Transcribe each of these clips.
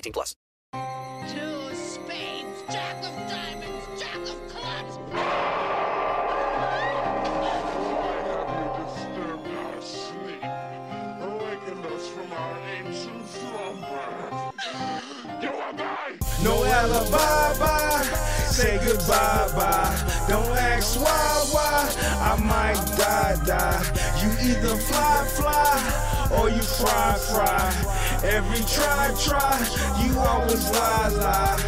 18 plus. Two spades, jack of diamonds, jack of clubs. disturbed our sleep, awakened us from our ancient slumber. You are mine! No alibi, bye. Say goodbye, bye. Don't ask why, why. I might die, die. You either fly, fly, or you fry, fry. Every try, try. You always lie, lie.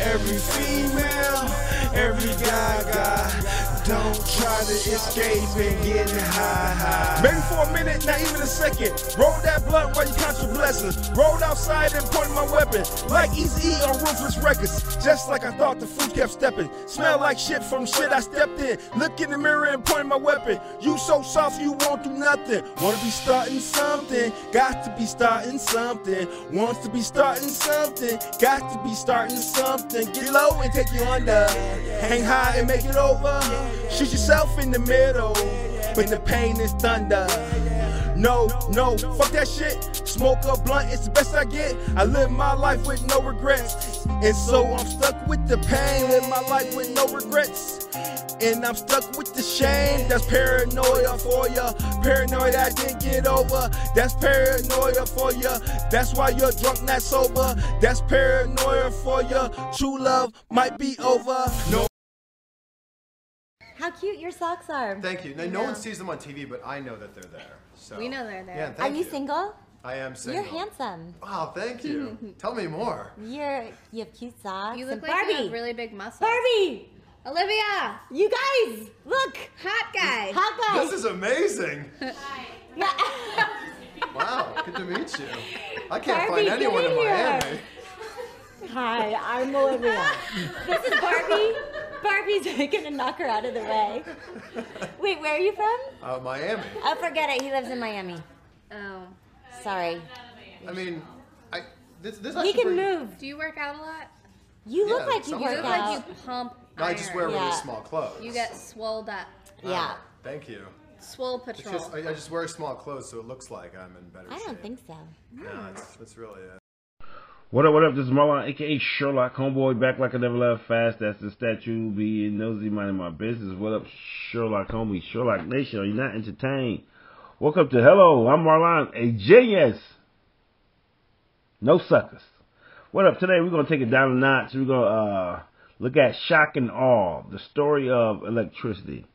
Every female, every guy, guy. Don't try to escape and get high, high. Maybe for a minute, not even a second. Roll that blunt while you count your blessings. Rolled outside and pointed my weapon. Like Easy E on Ruthless Records. Just like I thought the fruit kept stepping. Smell like shit from shit I stepped in. Look in the mirror and point my weapon. You so soft you won't do nothing. Wanna be starting something. Got to be starting something. Wants to be starting something. Got to be starting something. Get low and take you under. Hang high and make it over. Shoot yourself in the middle when the pain is thunder. No, no, fuck that shit. Smoke a blunt, it's the best I get. I live my life with no regrets. And so I'm stuck with the pain. Live my life with no regrets. And I'm stuck with the shame. That's paranoia for ya. Paranoia I didn't get over. That's paranoia for ya. That's why you're drunk, not sober. That's paranoia for ya. True love might be over. No. How cute your socks are. Thank you. No, no one sees them on TV, but I know that they're there. So We know they're there. Yeah, Are thank you, single? I am single. You're handsome. Wow, thank you. Tell me more. You're you have cute socks. You and look like Barbie. you have really big muscles. Barbie. Olivia. You guys, look. Hot guy. Hot guy. This is amazing. Yeah. Wow, good to meet you. I can't Barbie, find anyone get in in here. Miami. Hi, I'm Olivia. this is Barbie. Barbie's gonna knock her out of the way. Wait, where are you from? Uh, Miami. Oh, forget it. He lives in Miami. Oh. Sorry. I mean, I this this He actually can pretty- move. Do you work out a lot? You look Yeah, like you something You look out. like you pump No, I just wear iron. really Yeah. small clothes. You get swolled up. yeah. Thank you. Swole It's patrol. just I, I just wear small clothes, so it looks like I'm in better I shape. don't think so. No, it's, that's really it. What up, what up? This is Marlawn, aka Sherlock Homeboy, back like I never left fast. That's the statue being nosy, minding my business. What up, Sherlock homie, Sherlock Nation? Are you not entertained? Welcome to Hello, I'm Marlawn, a genius. No suckers. What up? Today we're gonna take it down a notch. We're gonna uh, look at shock and awe, the story of electricity.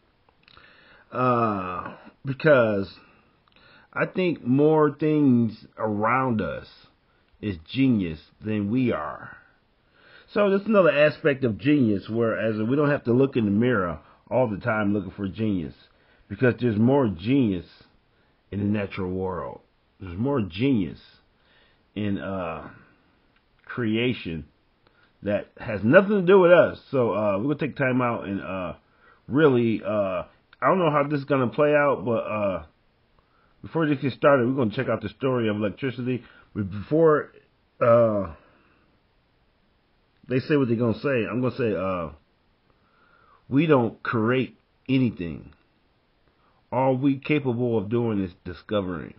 Uh, because I think more things around us is genius than we are. So that's another aspect of genius, whereas we don't have to look in the mirror all the time looking for genius, because there's more genius in the natural world. There's more genius in uh, creation that has nothing to do with us. So uh, we're gonna take time out and uh, really, uh, I don't know how this is gonna play out, but uh, before this gets started, we're gonna check out the story of electricity. Before uh, they say what they're gonna say, I'm gonna say uh, we don't create anything. All we capable of doing is discovering.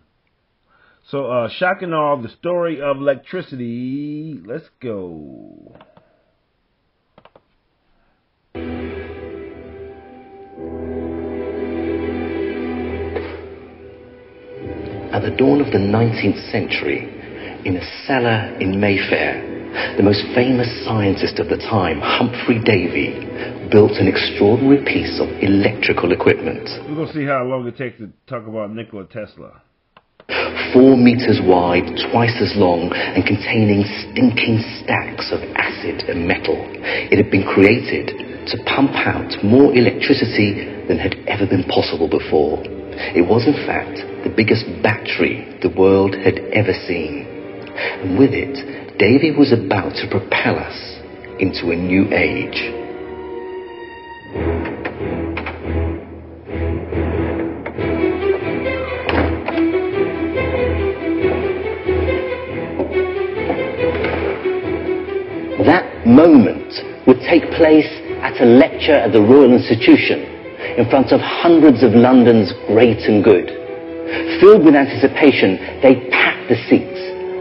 So, uh, shocking all, the story of electricity. Let's go. At the dawn of the 19th century, in a cellar in Mayfair, the most famous scientist of the time, Humphry Davy, built an extraordinary piece of electrical equipment. We're gonna see how long it takes to talk about Nikola Tesla. Four meters wide, twice as long, and containing stinking stacks of acid and metal. It had been created to pump out more electricity than had ever been possible before. It was, in fact, the biggest battery the world had ever seen. And with it, Davy was about to propel us into a new age. That moment would take place at a lecture at the Royal Institution in front of hundreds of London's great and good. Filled with anticipation, they packed the seats,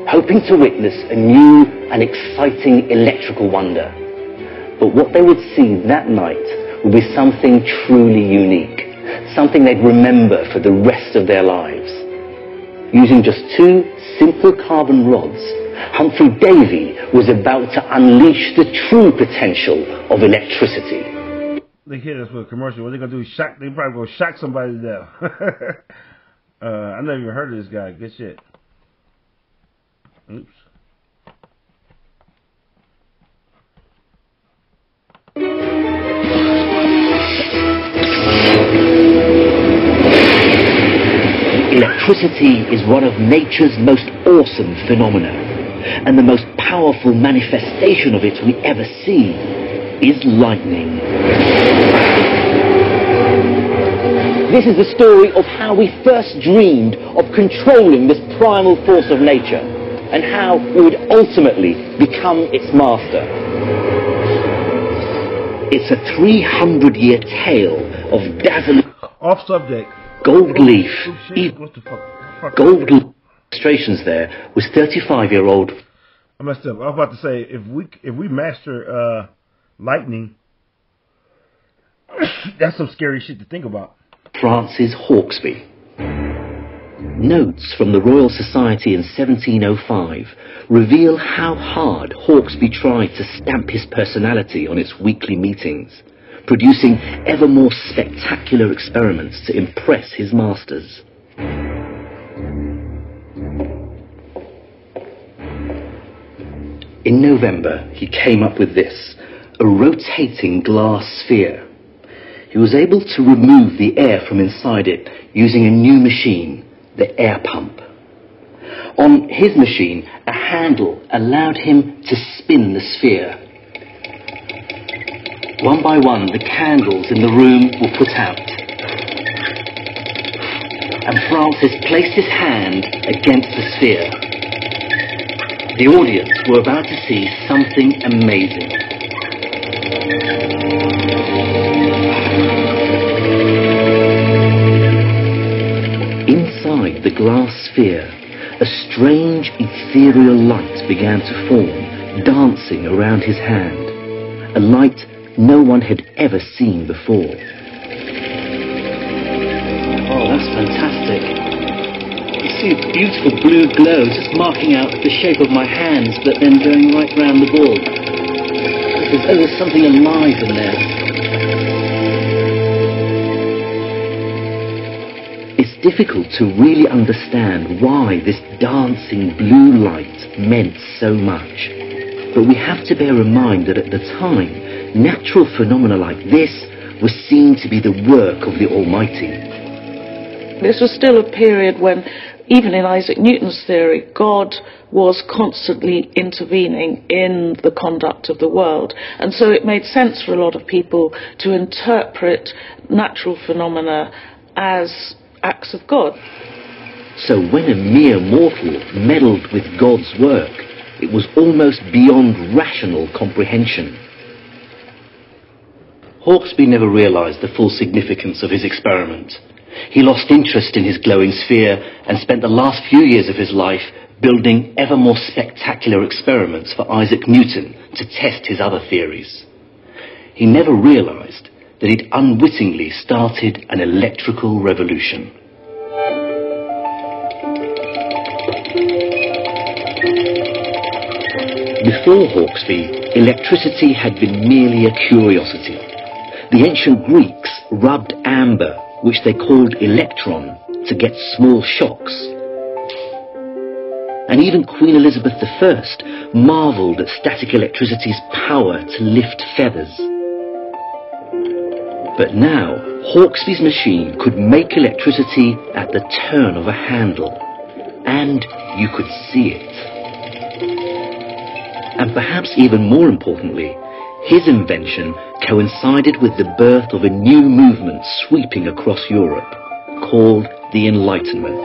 hoping to witness a new and exciting electrical wonder. But what they would see that night would be something truly unique, something they'd remember for the rest of their lives. Using just two simple carbon rods, Humphry Davy was about to unleash the true potential of electricity. They hit us with a commercial. What they gonna do? Shock? They probably gonna shock somebody to death. uh, I never even heard of this guy. Good shit. Oops. Electricity is one of nature's most awesome phenomena, and the most powerful manifestation of it we ever see is lightning. This is the story of how we first dreamed of controlling this primal force of nature, and how we would ultimately become its master. It's a 300 year tale of dazzling Off subject. gold leaf. Oh, What the fuck? fuck? Gold leaf illustrations there was 35 year old I messed up. I was about to say if we if we master uh, lightning, that's some scary shit to think about. Francis Hauksbee. Notes from the Royal Society in 1705 reveal how hard Hauksbee tried to stamp his personality on its weekly meetings, producing ever more spectacular experiments to impress his masters. In November, he came up with this a rotating glass sphere. He was able to remove the air from inside it using a new machine, the air pump. On his machine, a handle allowed him to spin the sphere. One by one, the candles in the room were put out. And Francis placed his hand against the sphere. The audience were about to see something amazing. The glass sphere, a strange ethereal light began to form, dancing around his hand. A light no one had ever seen before. Oh, that's fantastic. You see a beautiful blue glow just marking out the shape of my hands, but then going right round the ball. It's as though there's something alive in there. Difficult to really understand why this dancing blue light meant so much. But we have to bear in mind that at the time, natural phenomena like this were seen to be the work of the Almighty. This was still a period when, even in Isaac Newton's theory, God was constantly intervening in the conduct of the world. And so it made sense for a lot of people to interpret natural phenomena as acts of God. So when a mere mortal meddled with God's work, it was almost beyond rational comprehension. Hauksbee never realized the full significance of his experiment. He lost interest in his glowing sphere and spent the last few years of his life building ever more spectacular experiments for Isaac Newton to test his other theories. He never realized that he'd unwittingly started an electrical revolution. Before Hauksbee, electricity had been merely a curiosity. The ancient Greeks rubbed amber, which they called electron, to get small shocks. And even Queen Elizabeth I marvelled at static electricity's power to lift feathers. But now, Hauksbee's machine could make electricity at the turn of a handle, and you could see it. And perhaps even more importantly, his invention coincided with the birth of a new movement sweeping across Europe, called the Enlightenment.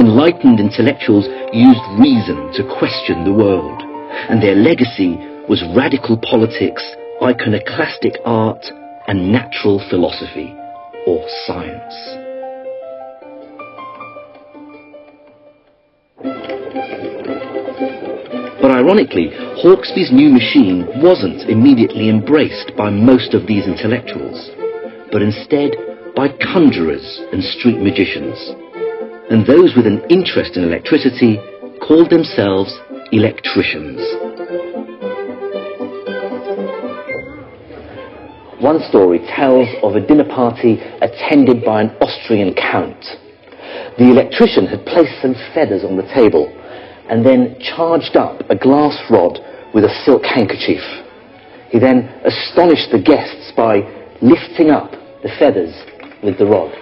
Enlightened intellectuals used reason to question the world, and their legacy was radical politics, iconoclastic art, and natural philosophy, or science. But ironically, Hauksbee's new machine wasn't immediately embraced by most of these intellectuals, but instead by conjurers and street magicians. And those with an interest in electricity called themselves electricians. One story tells of a dinner party attended by an Austrian count. The electrician had placed some feathers on the table and then charged up a glass rod with a silk handkerchief. He then astonished the guests by lifting up the feathers with the rod.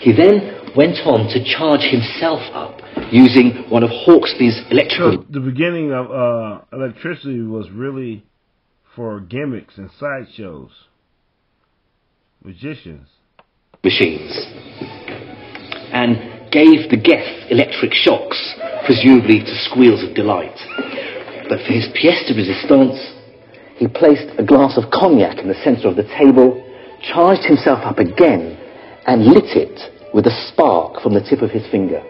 He then went on to charge himself up using one of Hauksbee's electrical The beginning of uh, electricity was really for gimmicks and sideshows, magicians. machines and gave the guests electric shocks, presumably to squeals of delight. But for his pièce de résistance, he placed a glass of cognac in the centre of the table, charged himself up again, and lit it with a spark from the tip of his finger.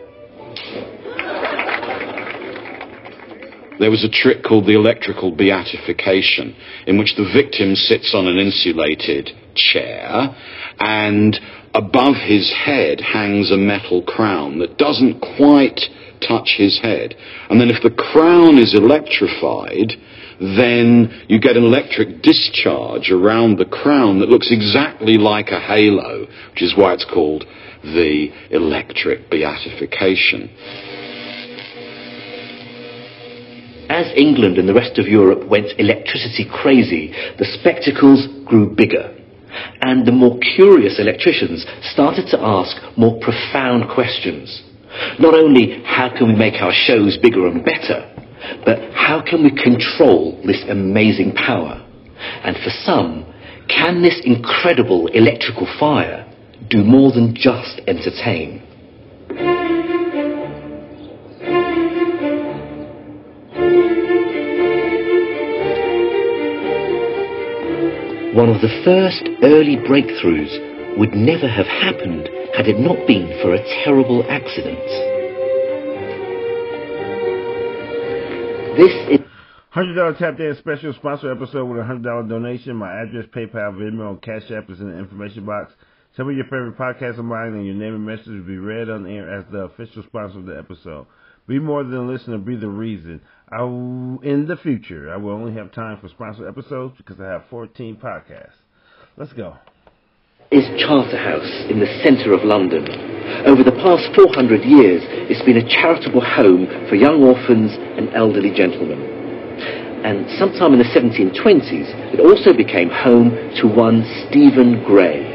There was a trick called the electrical beatification, in which the victim sits on an insulated chair and above his head hangs a metal crown that doesn't quite touch his head. And then if the crown is electrified, then you get an electric discharge around the crown that looks exactly like a halo, which is why it's called the electric beatification. As England and the rest of Europe went electricity crazy, the spectacles grew bigger. And the more curious electricians started to ask more profound questions. Not only how can we make our shows bigger and better, but how can we control this amazing power? And for some, can this incredible electrical fire do more than just entertain? One of the first early breakthroughs would never have happened had it not been for a terrible accident. This is Hundred dollar tap dance special sponsor episode with a hundred dollar donation. My address, PayPal, Venmo, and Cash App is in the information box. Tell me your favorite podcast of mine, and your name and message will be read on air as the official sponsor of the episode. Be more than a listener, be the reason. In the future, I will only have time for sponsor episodes because I have 14 podcasts. Let's go. is Charterhouse in the centre of London. Over the past 400 years, it's been a charitable home for young orphans and elderly gentlemen. And sometime in the 1720s, it also became home to one Stephen Gray.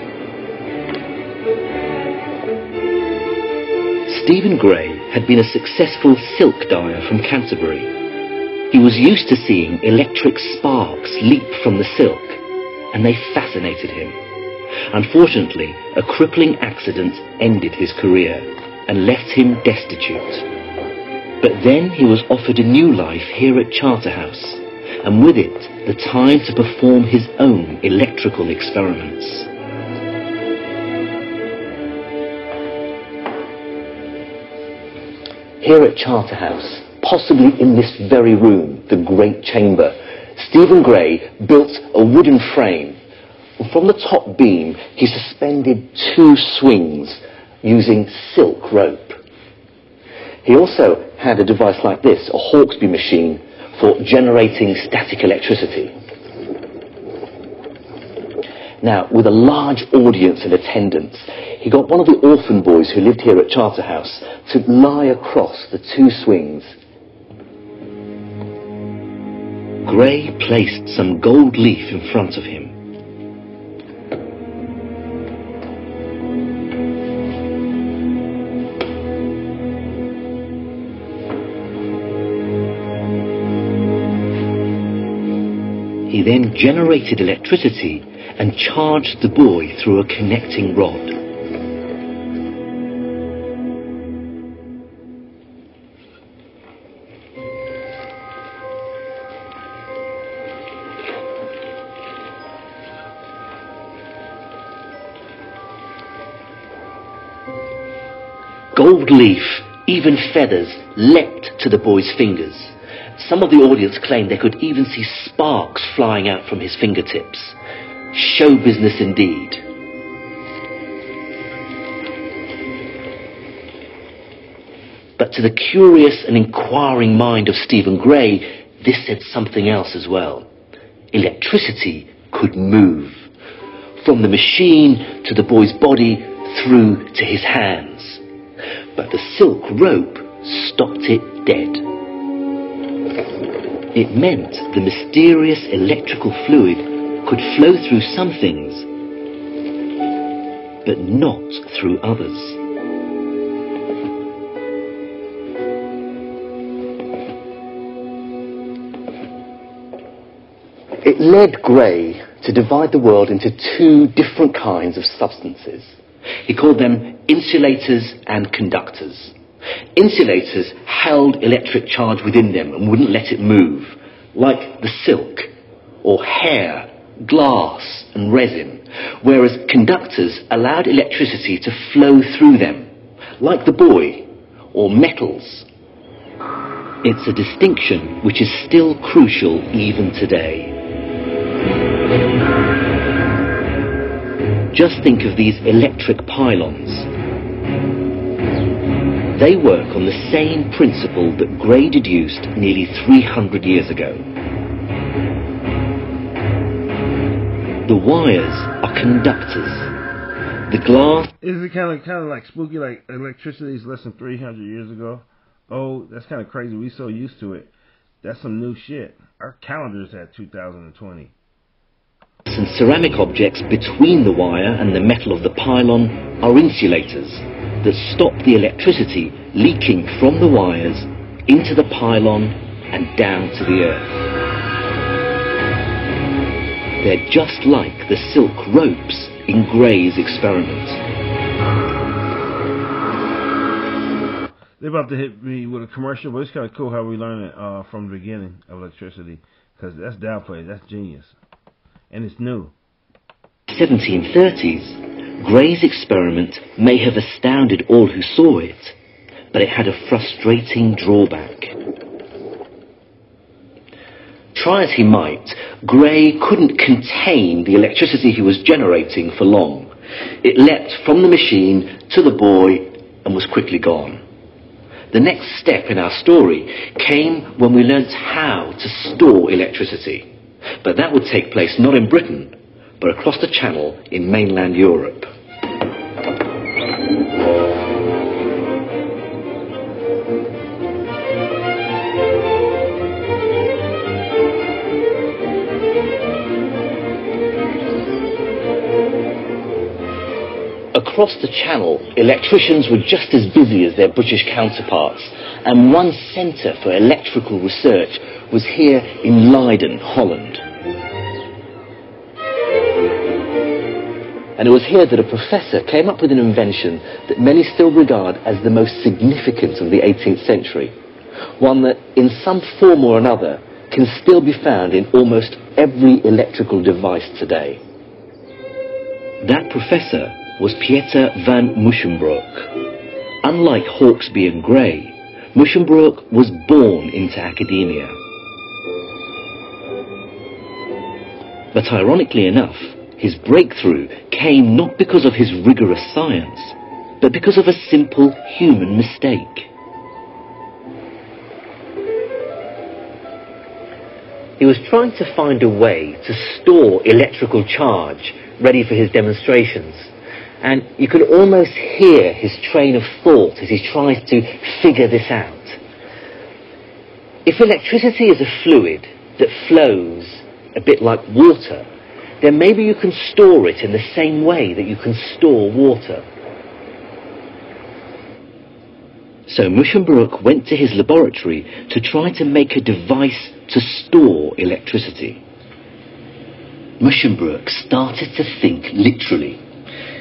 Stephen Gray had been a successful silk dyer from Canterbury. He was used to seeing electric sparks leap from the silk, and they fascinated him. Unfortunately, a crippling accident ended his career and left him destitute. But then he was offered a new life here at Charterhouse, and with it, the time to perform his own electrical experiments. Here at Charterhouse, possibly in this very room, the Great Chamber, Stephen Gray built a wooden frame. From the top beam, he suspended two swings using silk rope. He also had a device like this, a Hauksbee machine for generating static electricity. Now, with a large audience in attendance, he got one of the orphan boys who lived here at Charterhouse to lie across the two swings. Gray placed some gold leaf in front of him. He then generated electricity and charged the boy through a connecting rod. Even feathers, leapt to the boy's fingers. Some of the audience claimed they could even see sparks flying out from his fingertips. Show business indeed. But to the curious and inquiring mind of Stephen Gray, this said something else as well. Electricity could move. From the machine to the boy's body through to his hands. But the silk rope stopped it dead. It meant the mysterious electrical fluid could flow through some things, but not through others. It led Gray to divide the world into two different kinds of substances. He called them insulators and conductors. Insulators held electric charge within them and wouldn't let it move, like the silk, or hair, glass, and resin, whereas conductors allowed electricity to flow through them, like the boy, or metals. It's a distinction which is still crucial even today. Just think of these electric pylons. They work on the same principle that Gray deduced nearly 300 years ago. The wires are conductors. The glass Is it kind of kind of like spooky, like electricity is less than 300 years ago? Oh, that's kind of crazy. We're so used to it. That's some new shit. Our calendar's at 2020. and ceramic objects between the wire and the metal of the pylon are insulators that stop the electricity leaking from the wires into the pylon and down to the earth. They're just like the silk ropes in Gray's experiment. They're about to hit me with a commercial, but it's kind of cool how we learn it uh, from the beginning of electricity because that's downplayed. That's genius, and it's new. 1730s, Gray's experiment may have astounded all who saw it, but it had a frustrating drawback. Try as he might, Gray couldn't contain the electricity he was generating for long. It leapt from the machine to the boy and was quickly gone. The next step in our story came when we learnt how to store electricity. But that would take place not in Britain, but across the channel in mainland Europe. Across the channel, electricians were just as busy as their British counterparts, and one centre for electrical research was here in Leiden, Holland. And it was here that a professor came up with an invention that many still regard as the most significant of the 18th century. One that, in some form or another, can still be found in almost every electrical device today. That professor was Pieter van Musschenbroek. Unlike Hauksbee and Gray, Musschenbroek was born into academia. But ironically enough, his breakthrough came not because of his rigorous science, but because of a simple human mistake. He was trying to find a way to store electrical charge ready for his demonstrations. And you can almost hear his train of thought as he tries to figure this out. If electricity is a fluid that flows a bit like water, then maybe you can store it in the same way that you can store water. So Musschenbroek went to his laboratory to try to make a device to store electricity. Musschenbroek started to think literally.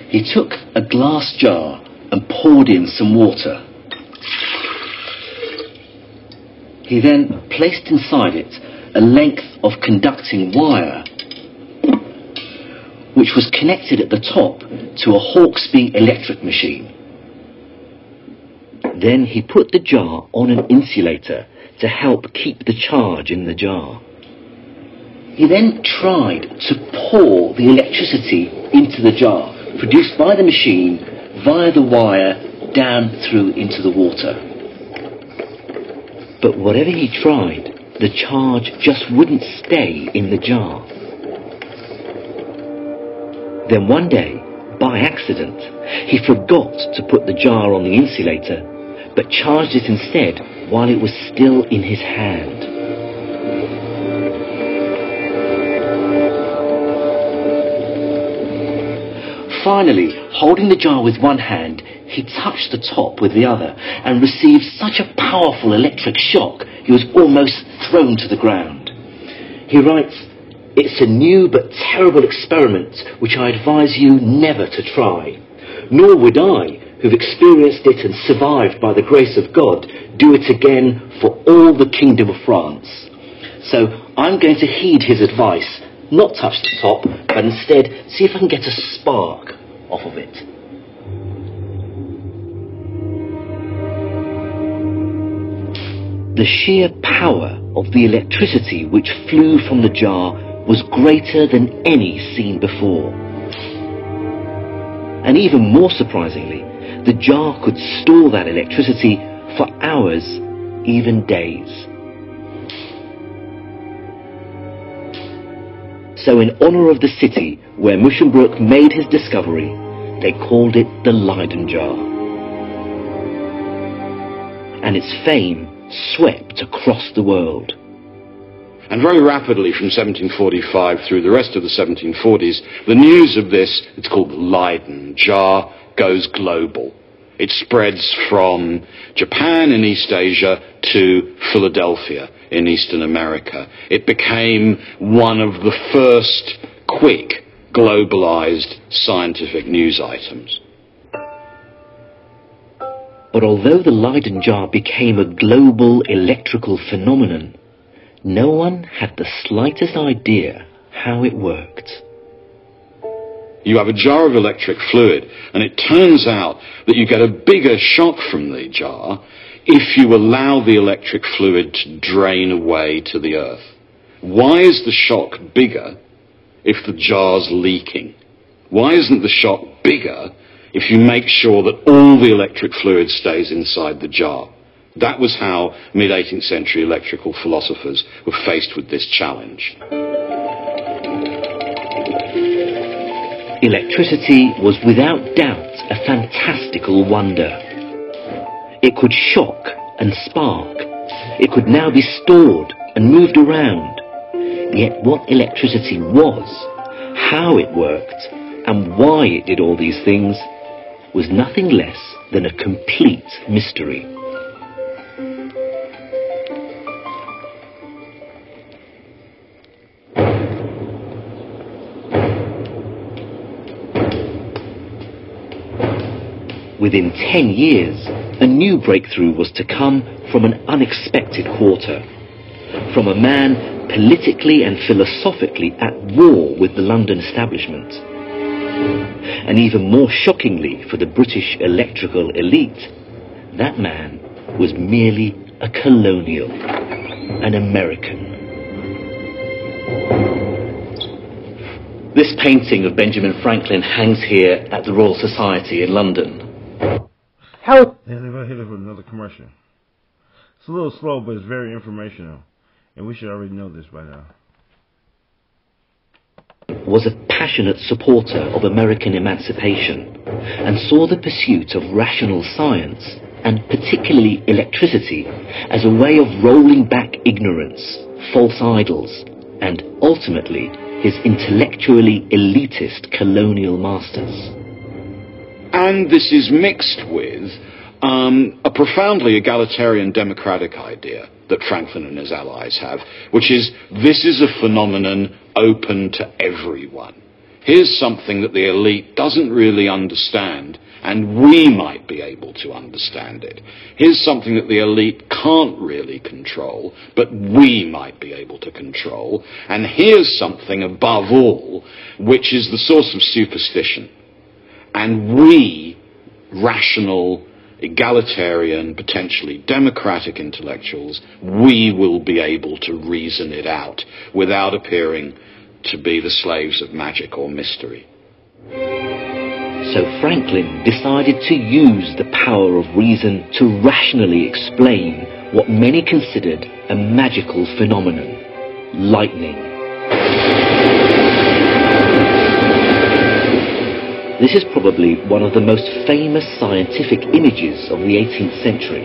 He took a glass jar and poured in some water. He then placed inside it a length of conducting wire which was connected at the top to a Hauksbee electric machine. Then he put the jar on an insulator to help keep the charge in the jar. He then tried to pour the electricity into the jar, produced by the machine via the wire down through into the water. But whatever he tried, the charge just wouldn't stay in the jar. Then one day, by accident, he forgot to put the jar on the insulator, but charged it instead while it was still in his hand. Finally, holding the jar with one hand, he touched the top with the other and received such a powerful electric shock he was almost thrown to the ground. He writes, It's a new but terrible experiment which I advise you never to try. Nor would I, who've experienced it and survived by the grace of God, do it again for all the kingdom of France. So I'm going to heed his advice, not touch the top, but instead see if I can get a spark off of it. The sheer power of the electricity which flew from the jar was greater than any seen before. And even more surprisingly, the jar could store that electricity for hours, even days. So in honor of the city where Musschenbroek made his discovery, they called it the Leyden jar. And its fame swept across the world. And very rapidly from 1745 through the rest of the 1740s, the news of this, it's called the Leyden jar, goes global. It spreads from Japan in East Asia to Philadelphia in Eastern America. It became one of the first quick globalized scientific news items. But although the Leyden jar became a global electrical phenomenon, no one had the slightest idea how it worked. You have a jar of electric fluid, and it turns out that you get a bigger shock from the jar if you allow the electric fluid to drain away to the earth. Why is the shock bigger if the jar's leaking? Why isn't the shock bigger if you make sure that all the electric fluid stays inside the jar? That was how mid 18th century electrical philosophers were faced with this challenge. Electricity was without doubt a fantastical wonder. It could shock and spark. It could now be stored and moved around. Yet what electricity was, how it worked, and why it did all these things was nothing less than a complete mystery. Within 10 years, a new breakthrough was to come from an unexpected quarter. From a man politically and philosophically at war with the London establishment. And even more shockingly for the British electrical elite, that man was merely a colonial, an American. This painting of Benjamin Franklin hangs here at the Royal Society in London. How? And they're gonna hit it with another commercial. It's a little slow, but it's very informational. And we should already know this by now. was a passionate supporter of American emancipation and saw the pursuit of rational science, and particularly electricity, as a way of rolling back ignorance, false idols, and ultimately his intellectually elitist colonial masters. And this is mixed with um, a profoundly egalitarian democratic idea that Franklin and his allies have, which is this is a phenomenon open to everyone. Here's something that the elite doesn't really understand, and we might be able to understand it. Here's something that the elite can't really control, but we might be able to control. And here's something above all, which is the source of superstition. And we, rational, egalitarian, potentially democratic intellectuals, we will be able to reason it out without appearing to be the slaves of magic or mystery. So Franklin decided to use the power of reason to rationally explain what many considered a magical phenomenon lightning. This is probably one of the most famous scientific images of the 18th century.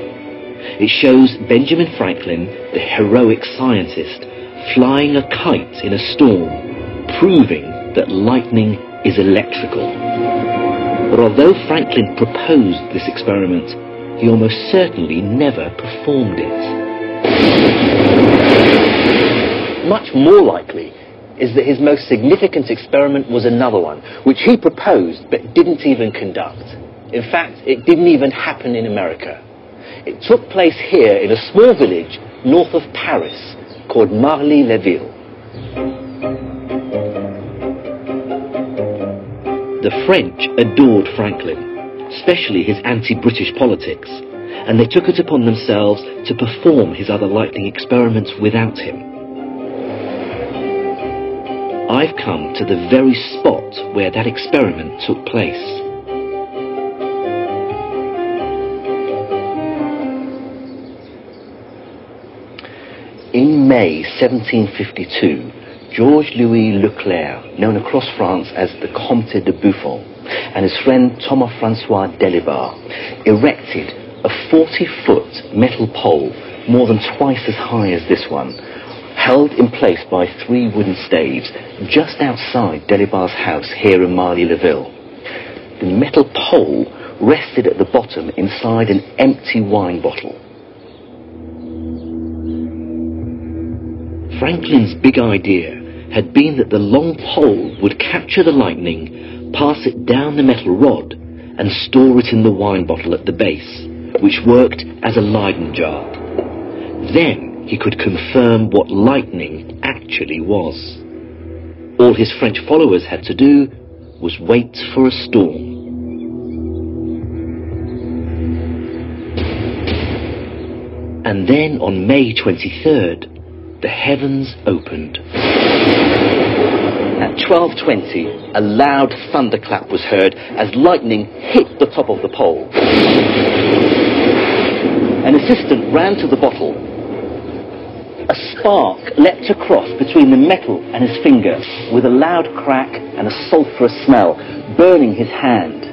It shows Benjamin Franklin, the heroic scientist, flying a kite in a storm, proving that lightning is electrical. But although Franklin proposed this experiment, he almost certainly never performed it. Much more likely is that his most significant experiment was another one, which he proposed but didn't even conduct. In fact, it didn't even happen in America. It took place here in a small village north of Paris called Marly-le-Ville. The French adored Franklin, especially his anti-British politics, and they took it upon themselves to perform his other lightning experiments without him. I've come to the very spot where that experiment took place. In May 1752, Georges-Louis Leclerc, known across France as the Comte de Buffon, and his friend Thomas-Francois Dalibard erected a 40-foot metal pole more than twice as high as this one, held in place by three wooden staves just outside Dalibard's house here in Marly-le-Ville. The metal pole rested at the bottom inside an empty wine bottle. Franklin's big idea had been that the long pole would capture the lightning, pass it down the metal rod, and store it in the wine bottle at the base, which worked as a Leyden jar. Then he could confirm what lightning actually was. All his French followers had to do was wait for a storm. And then on May 23rd, the heavens opened. At 12.20, a loud thunderclap was heard as lightning hit the top of the pole. An assistant ran to the bottle. A spark leapt across between the metal and his finger with a loud crack and a sulphurous smell, burning his hand.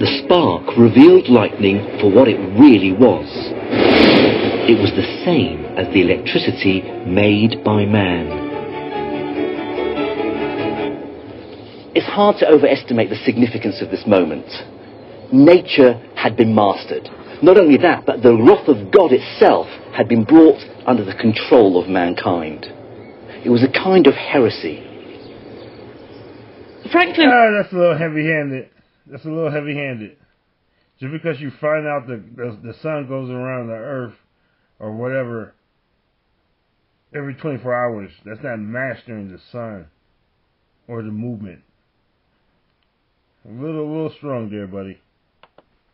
The spark revealed lightning for what it really was. It was the same as the electricity made by man. It's hard to overestimate the significance of this moment. Nature had been mastered. Not only that, but the wrath of God itself had been brought under the control of mankind. It was a kind of heresy. Franklin. Ah, that's a little heavy-handed. That's a little heavy-handed. Just because you find out the, the the sun goes around the Earth or whatever every 24 hours, that's not mastering the sun or the movement. A little, a little strong there, buddy.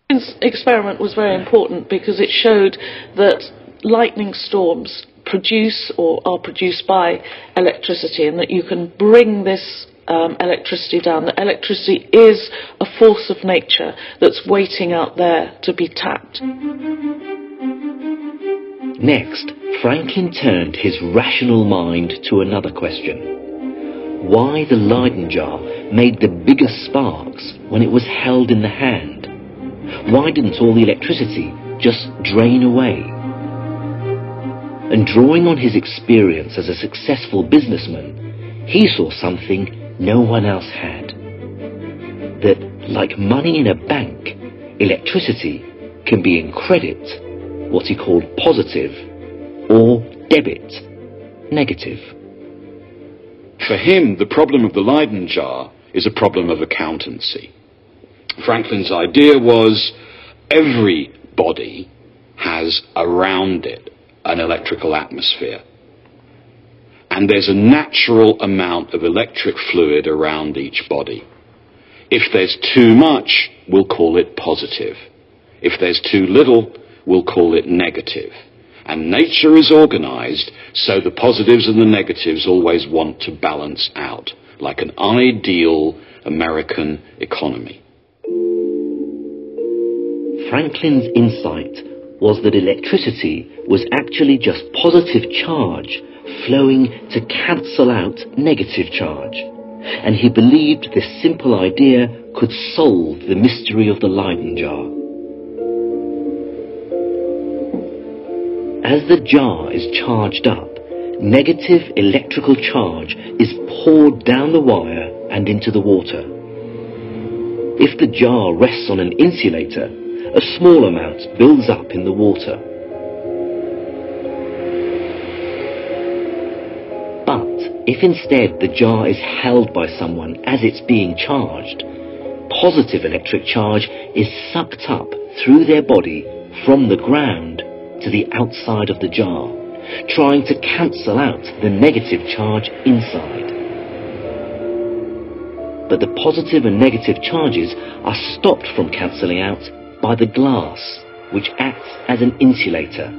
Experiment was very important because it showed that lightning storms produce or are produced by electricity and that you can bring this um, electricity down. That electricity is a force of nature that's waiting out there to be tapped. Next, Franklin turned his rational mind to another question. Why the Leyden jar made the biggest sparks when it was held in the hand? Why didn't all the electricity just drain away? And drawing on his experience as a successful businessman, he saw something no one else had. That, like money in a bank, electricity can be in credit, what he called positive, or debit, negative. For him, the problem of the Leyden jar is a problem of accountancy. Franklin's idea was every body has around it an electrical atmosphere. And there's a natural amount of electric fluid around each body. If there's too much, we'll call it positive. If there's too little, we'll call it negative. And nature is organized so the positives and the negatives always want to balance out, like an ideal American economy. Franklin's insight was that electricity was actually just positive charge flowing to cancel out negative charge. And he believed this simple idea could solve the mystery of the Leyden jar. As the jar is charged up, negative electrical charge is poured down the wire and into the water. If the jar rests on an insulator, a small amount builds up in the water. But if instead the jar is held by someone as it's being charged, positive electric charge is sucked up through their body from the ground to the outside of the jar, trying to cancel out the negative charge inside. But the positive and negative charges are stopped from cancelling out by the glass, which acts as an insulator.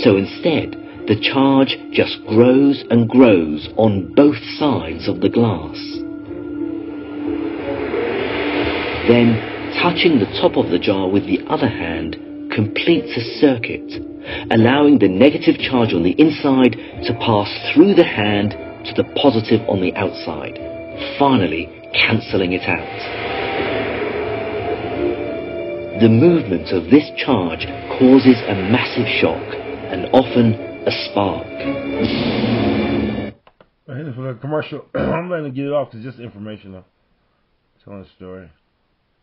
So instead, the charge just grows and grows on both sides of the glass. Then, touching the top of the jar with the other hand completes a circuit, allowing the negative charge on the inside to pass through the hand to the positive on the outside, finally cancelling it out. The movement of this charge causes a massive shock and often a spark. For the commercial, I'm letting it get it off because just informational. Telling a story.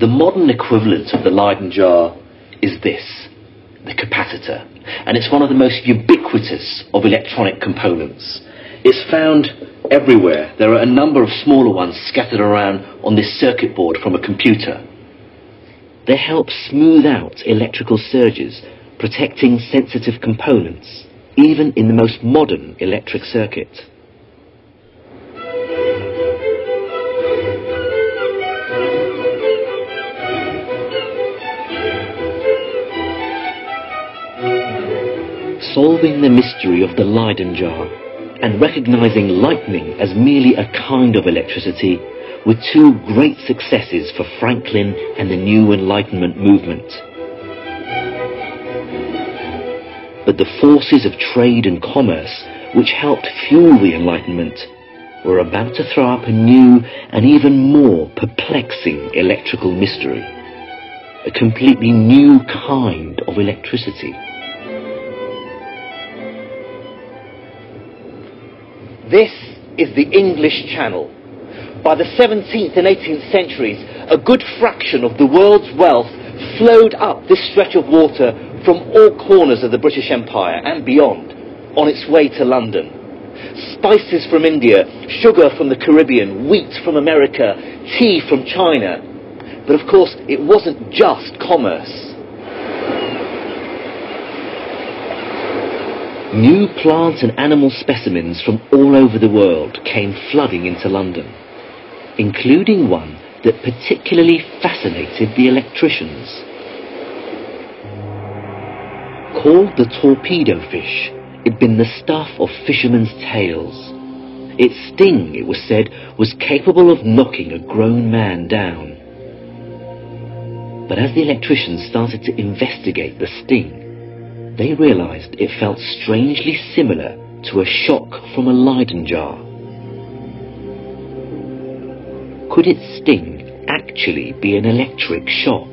The modern equivalent of the Leyden jar is this, the capacitor, and it's one of the most ubiquitous of electronic components. It's found everywhere. There are a number of smaller ones scattered around on this circuit board from a computer. They help smooth out electrical surges, protecting sensitive components, even in the most modern electric circuit. Solving the mystery of the Leyden jar and recognizing lightning as merely a kind of electricity were two great successes for Franklin and the New Enlightenment movement. But the forces of trade and commerce which helped fuel the Enlightenment were about to throw up a new and even more perplexing electrical mystery. A completely new kind of electricity. This is the English Channel. By the 17th and 18th centuries, a good fraction of the world's wealth flowed up this stretch of water from all corners of the British Empire and beyond on its way to London. Spices from India, sugar from the Caribbean, wheat from America, tea from China. But of course, it wasn't just commerce. New plant and animal specimens from all over the world came flooding into London, including one that particularly fascinated the electricians. Called the torpedo fish, it'd been the stuff of fishermen's tales. Its sting, it was said, was capable of knocking a grown man down. But as the electricians started to investigate the sting, they realized it felt strangely similar to a shock from a Leyden jar. Could its sting actually be an electric shock?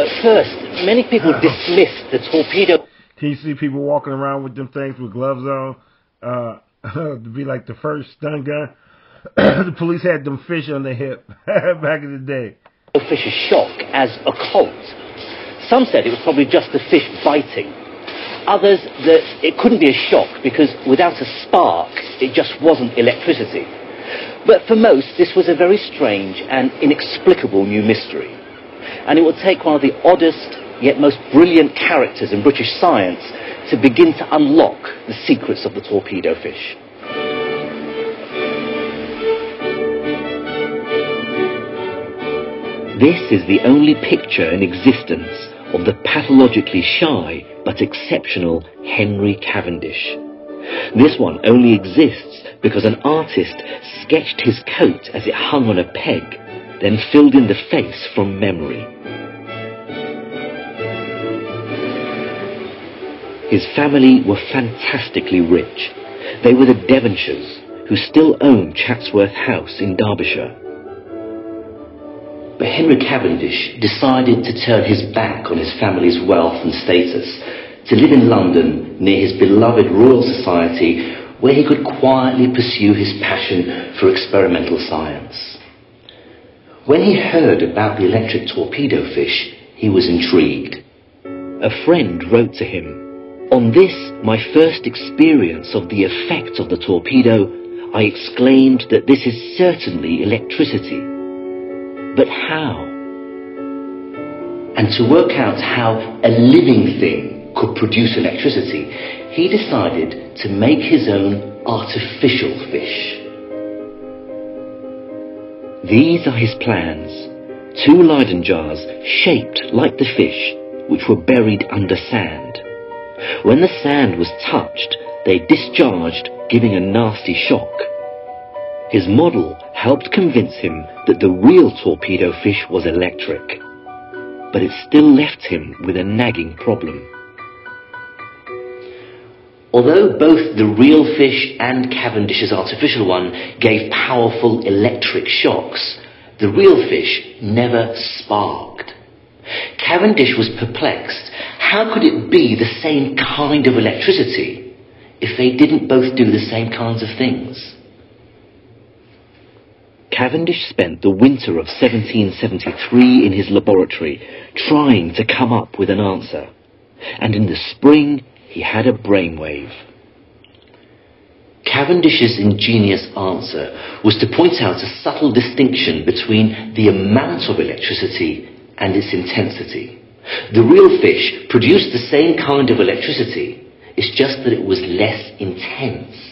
At first, many people dismissed the torpedo. Can you see people walking around with them things with gloves on? Uh, to be like the first stun gun. the police had them fish on their hip back in the day. Fish's shock as a cult. Some said it was probably just the fish biting. Others that it couldn't be a shock because without a spark, it just wasn't electricity. But for most, this was a very strange and inexplicable new mystery. And it would take one of the oddest yet most brilliant characters in British science to begin to unlock the secrets of the torpedo fish. This is the only picture in existence of the pathologically shy but exceptional Henry Cavendish. This one only exists because an artist sketched his coat as it hung on a peg, then filled in the face from memory. His family were fantastically rich. They were the Devonshires, who still own Chatsworth House in Derbyshire. But Henry Cavendish decided to turn his back on his family's wealth and status, to live in London near his beloved Royal Society, where he could quietly pursue his passion for experimental science. When he heard about the electric torpedo fish, he was intrigued. A friend wrote to him, On this, my first experience of the effect of the torpedo, I exclaimed that this is certainly electricity. But how? And to work out how a living thing could produce electricity, he decided to make his own artificial fish. These are his plans. Two Leyden jars shaped like the fish, which were buried under sand. When the sand was touched, they discharged, giving a nasty shock. His model helped convince him that the real torpedo fish was electric. But it still left him with a nagging problem. Although both the real fish and Cavendish's artificial one gave powerful electric shocks, the real fish never sparked. Cavendish was perplexed. How could it be the same kind of electricity if they didn't both do the same kinds of things? Cavendish spent the winter of 1773 in his laboratory trying to come up with an answer. And in the spring, he had a brainwave. Cavendish's ingenious answer was to point out a subtle distinction between the amount of electricity and its intensity. The real fish produced the same kind of electricity, it's just that it was less intense.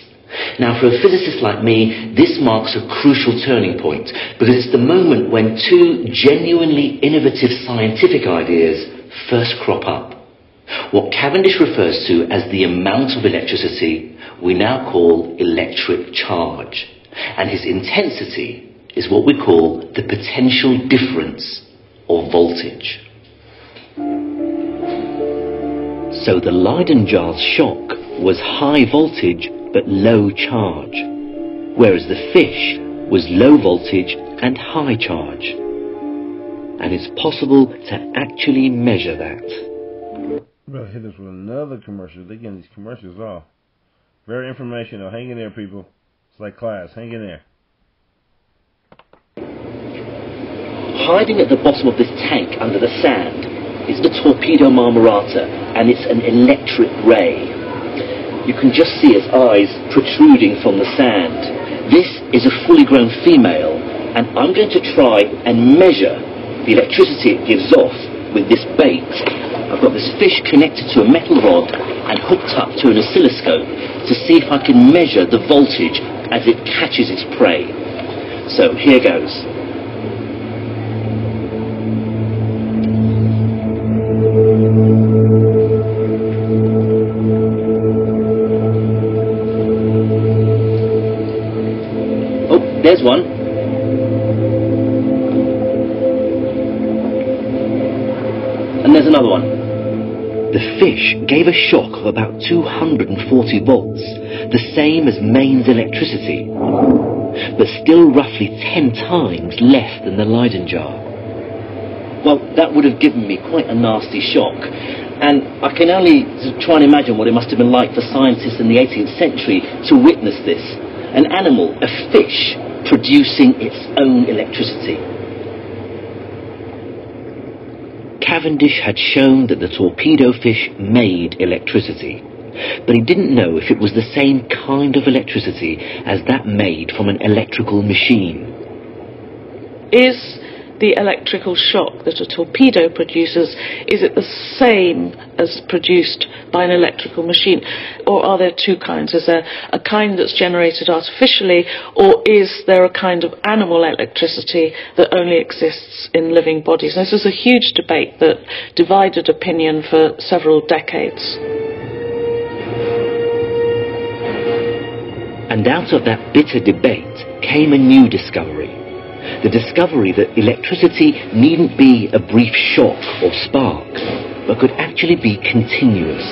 Now, for a physicist like me, this marks a crucial turning point because it's the moment when two genuinely innovative scientific ideas first crop up. What Cavendish refers to as the amount of electricity we now call electric charge, and his intensity is what we call the potential difference or voltage. So the Leyden jar's shock was high voltage but low charge, whereas the fish was low voltage and high charge. And it's possible to actually measure that. Better hit us with another commercial. They're getting these commercials off. Very informational. Hang in there, people. It's like class. Hang in there. Hiding at the bottom of this tank under the sand is the torpedo marmorata, and it's an electric ray. You can just see its eyes protruding from the sand. This is a fully grown female, and I'm going to try and measure the electricity it gives off with this bait. I've got this fish connected to a metal rod and hooked up to an oscilloscope to see if I can measure the voltage as it catches its prey. So here goes. There's one. And there's another one. The fish gave a shock of about 240 volts, the same as mains electricity, but still roughly 10 times less than the Leyden jar. Well, that would have given me quite a nasty shock, and I can only try and imagine what it must have been like for scientists in the 18th century to witness this. An animal, a fish, producing its own electricity. Cavendish had shown that the torpedo fish made electricity, but he didn't know if it was the same kind of electricity as that made from an electrical machine. Is the electrical shock that a torpedo produces, is it the same as produced by an electrical machine? Or are there two kinds? Is there a kind that's generated artificially, or is there a kind of animal electricity that only exists in living bodies? This is a huge debate that divided opinion for several decades. And out of that bitter debate came a new discovery. The discovery that electricity needn't be a brief shock or spark, but could actually be continuous.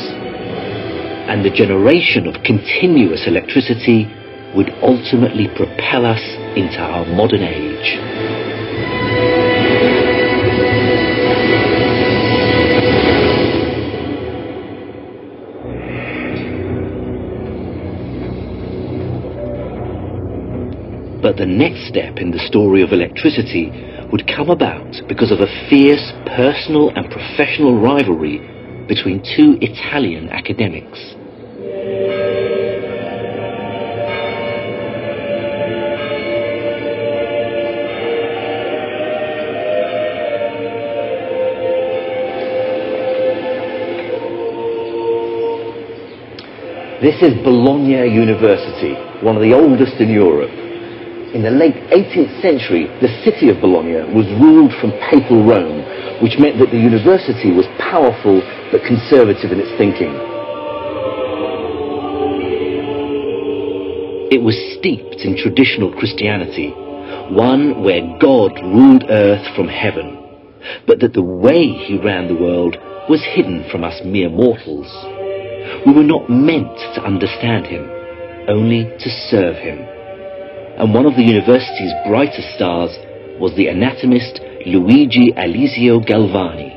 And the generation of continuous electricity would ultimately propel us into our modern age. But the next step in the story of electricity would come about because of a fierce personal and professional rivalry between two Italian academics. This is Bologna University, one of the oldest in Europe. In the late 18th century, the city of Bologna was ruled from papal Rome, which meant that the university was powerful but conservative in its thinking. It was steeped in traditional Christianity, one where God ruled earth from heaven, but that the way he ran the world was hidden from us mere mortals. We were not meant to understand him, only to serve him and one of the university's brightest stars was the anatomist Luigi Aloisio Galvani.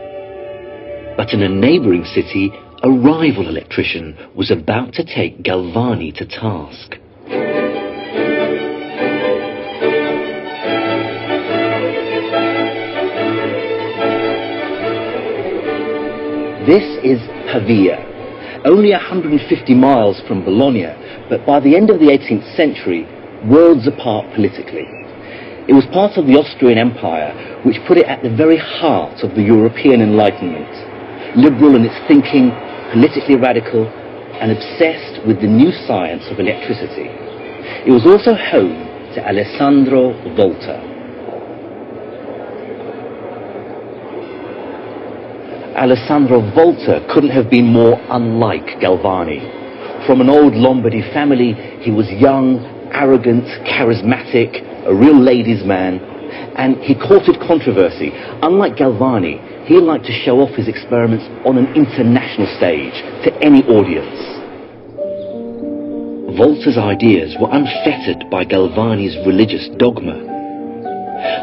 But in a neighboring city, a rival electrician was about to take Galvani to task. This is Pavia, only 150 miles from Bologna, but by the end of the 18th century, worlds apart politically. It was part of the Austrian Empire, which put it at the very heart of the European Enlightenment, liberal in its thinking, politically radical, and obsessed with the new science of electricity. It was also home to Alessandro Volta. Alessandro Volta couldn't have been more unlike Galvani. From an old Lombardy family, he was young, arrogant, charismatic, a real ladies' man, and he courted controversy. Unlike Galvani, he liked to show off his experiments on an international stage to any audience. Volta's ideas were unfettered by Galvani's religious dogma.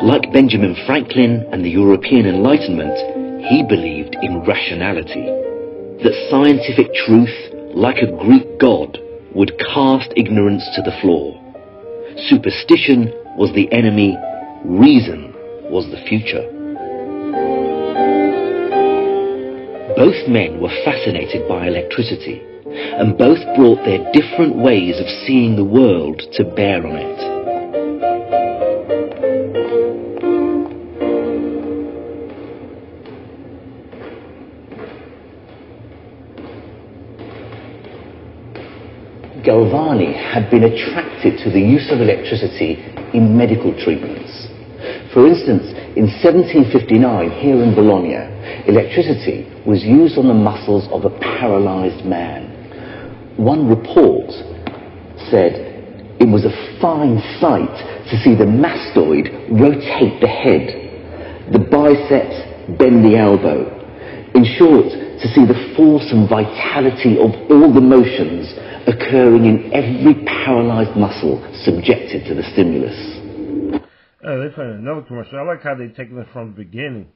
Like Benjamin Franklin and the European Enlightenment, he believed in rationality. That scientific truth, like a Greek god, would cast ignorance to the floor. Superstition was the enemy, reason was the future. Both men were fascinated by electricity, and both brought their different ways of seeing the world to bear on it. Galvani had been attracted to the use of electricity in medical treatments. For instance, in 1759, here in Bologna, electricity was used on the muscles of a paralyzed man. One report said it was a fine sight to see the mastoid rotate the head, the biceps bend the elbow. In short, to see the force and vitality of all the motions occurring in every paralyzed muscle subjected to the stimulus. Oh, they playing another commercial. I like how they taking it from the beginning.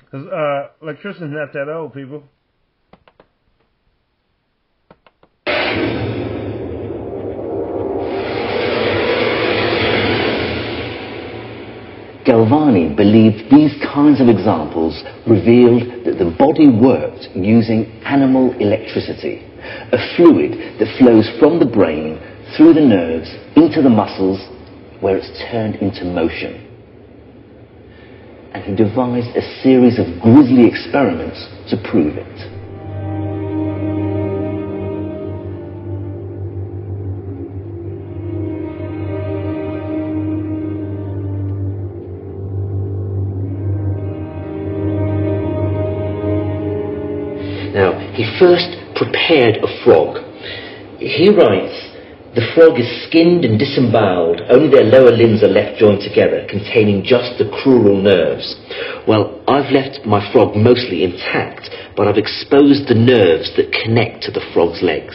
Because uh, electricity's not that old, people. Galvani believed these kinds of examples revealed that the body worked using animal electricity, a fluid that flows from the brain through the nerves into the muscles where it's turned into motion. And he devised a series of grisly experiments to prove it. First prepared a frog. He writes, the frog is skinned and disemboweled, only their lower limbs are left joined together, containing just the crural nerves. Well, I've left my frog mostly intact, but I've exposed the nerves that connect to the frog's legs.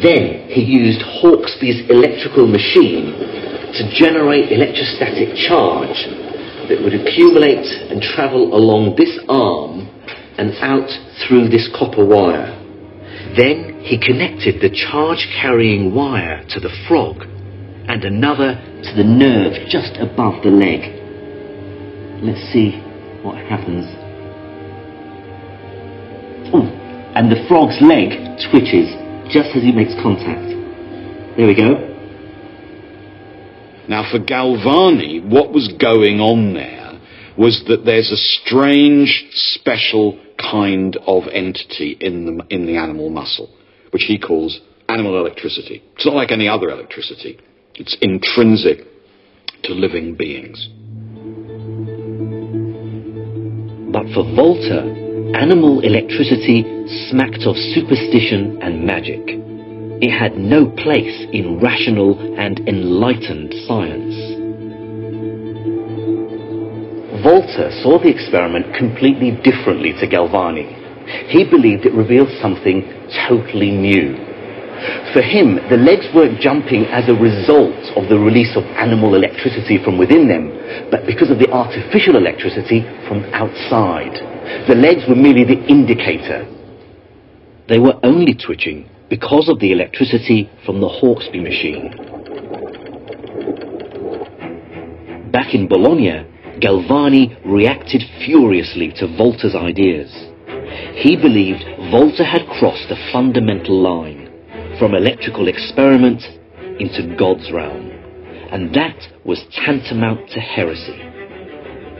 Then he used Hauksbee's electrical machine to generate electrostatic charge that would accumulate and travel along this arm and out through this copper wire. Then he connected the charge carrying wire to the frog and another to the nerve just above the leg. Let's see what happens. Oh, and the frog's leg twitches just as he makes contact. There we go. Now, for Galvani, what was going on there was that there's a strange, special kind of entity in the, in the animal muscle, which he calls animal electricity. It's not like any other electricity. It's intrinsic to living beings. But for Volta, animal electricity smacked of superstition and magic. It had no place in rational and enlightened science. Volta saw the experiment completely differently to Galvani. He believed it revealed something totally new. For him, the legs weren't jumping as a result of the release of animal electricity from within them, but because of the artificial electricity from outside. The legs were merely the indicator. They were only twitching because of the electricity from the Hauksbee machine. Back in Bologna, Galvani reacted furiously to Volta's ideas. He believed Volta had crossed a fundamental line from electrical experiment into God's realm, and that was tantamount to heresy.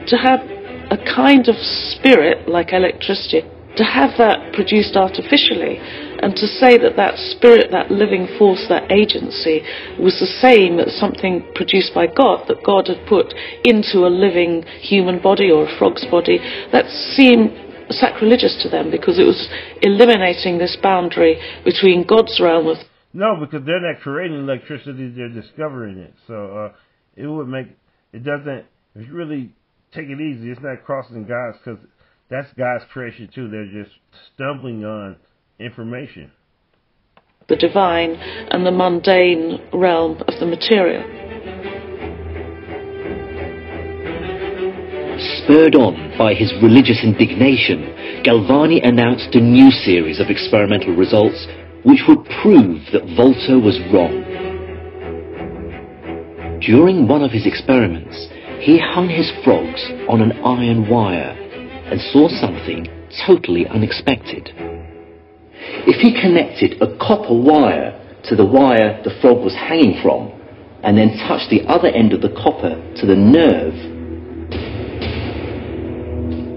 To have a kind of spirit like electricity, to have that produced artificially, and to say that that spirit, that living force, that agency was the same as something produced by God, that God had put into a living human body or a frog's body, that seemed sacrilegious to them because it was eliminating this boundary between God's realm of No, because they're not creating electricity; they're discovering it. So uh, it would make it doesn't if you really take it easy, it's not crossing God's because that's God's creation too. They're just stumbling on information. The divine and the mundane realm of the material. Spurred on by his religious indignation, Galvani announced a new series of experimental results which would prove that Volta was wrong. During one of his experiments, he hung his frogs on an iron wire and saw something totally unexpected. If he connected a copper wire to the wire the frog was hanging from, and then touched the other end of the copper to the nerve,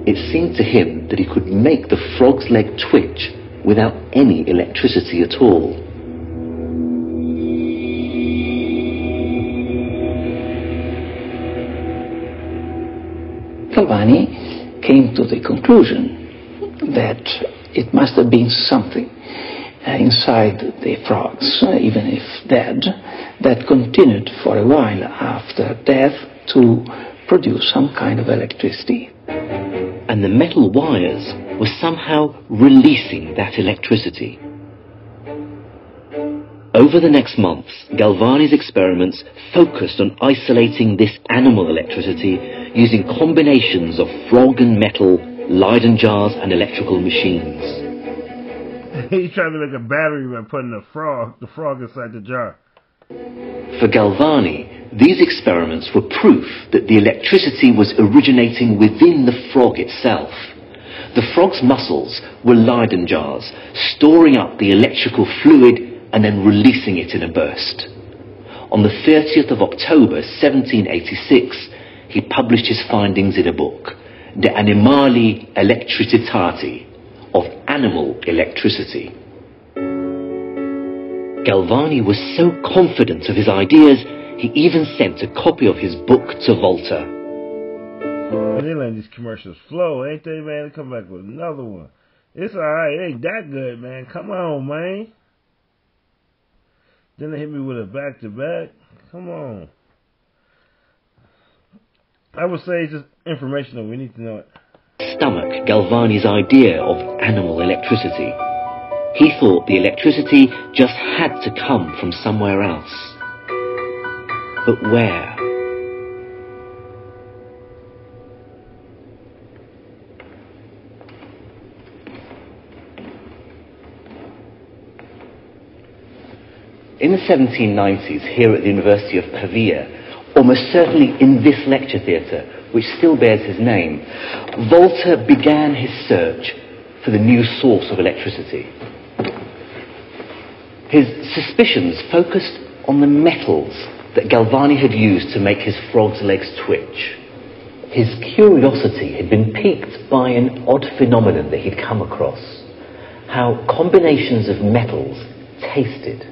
it seemed to him that he could make the frog's leg twitch without any electricity at all. Galvani came to the conclusion that it must have been something uh, inside the frogs, uh, even if dead, that continued for a while after death to produce some kind of electricity. And the metal wires were somehow releasing that electricity. Over the next months, Galvani's experiments focused on isolating this animal electricity using combinations of frog and metal, Leyden jars and electrical machines. He's trying to make a battery by putting the frog, the frog inside the jar. For Galvani, these experiments were proof that the electricity was originating within the frog itself. The frog's muscles were Leyden jars, storing up the electrical fluid and then releasing it in a burst. On the 30th of October 1786, he published his findings in a book, De Animali Electricitati, of animal electricity. Galvani was so confident of his ideas, he even sent a copy of his book to Volta. They let these commercials flow, ain't they, man? They come back with another one. It's alright, it ain't that good, man. Come on, man. Then they hit me with a back to back. Come on. I would say just informational. We need to know it. Stomach Galvani's idea of animal electricity. He thought the electricity just had to come from somewhere else. But where? In the 1790s, here at the University of Pavia, almost certainly in this lecture theatre, which still bears his name, Volta began his search for the new source of electricity. His suspicions focused on the metals that Galvani had used to make his frog's legs twitch. His curiosity had been piqued by an odd phenomenon that he'd come across how combinations of metals tasted.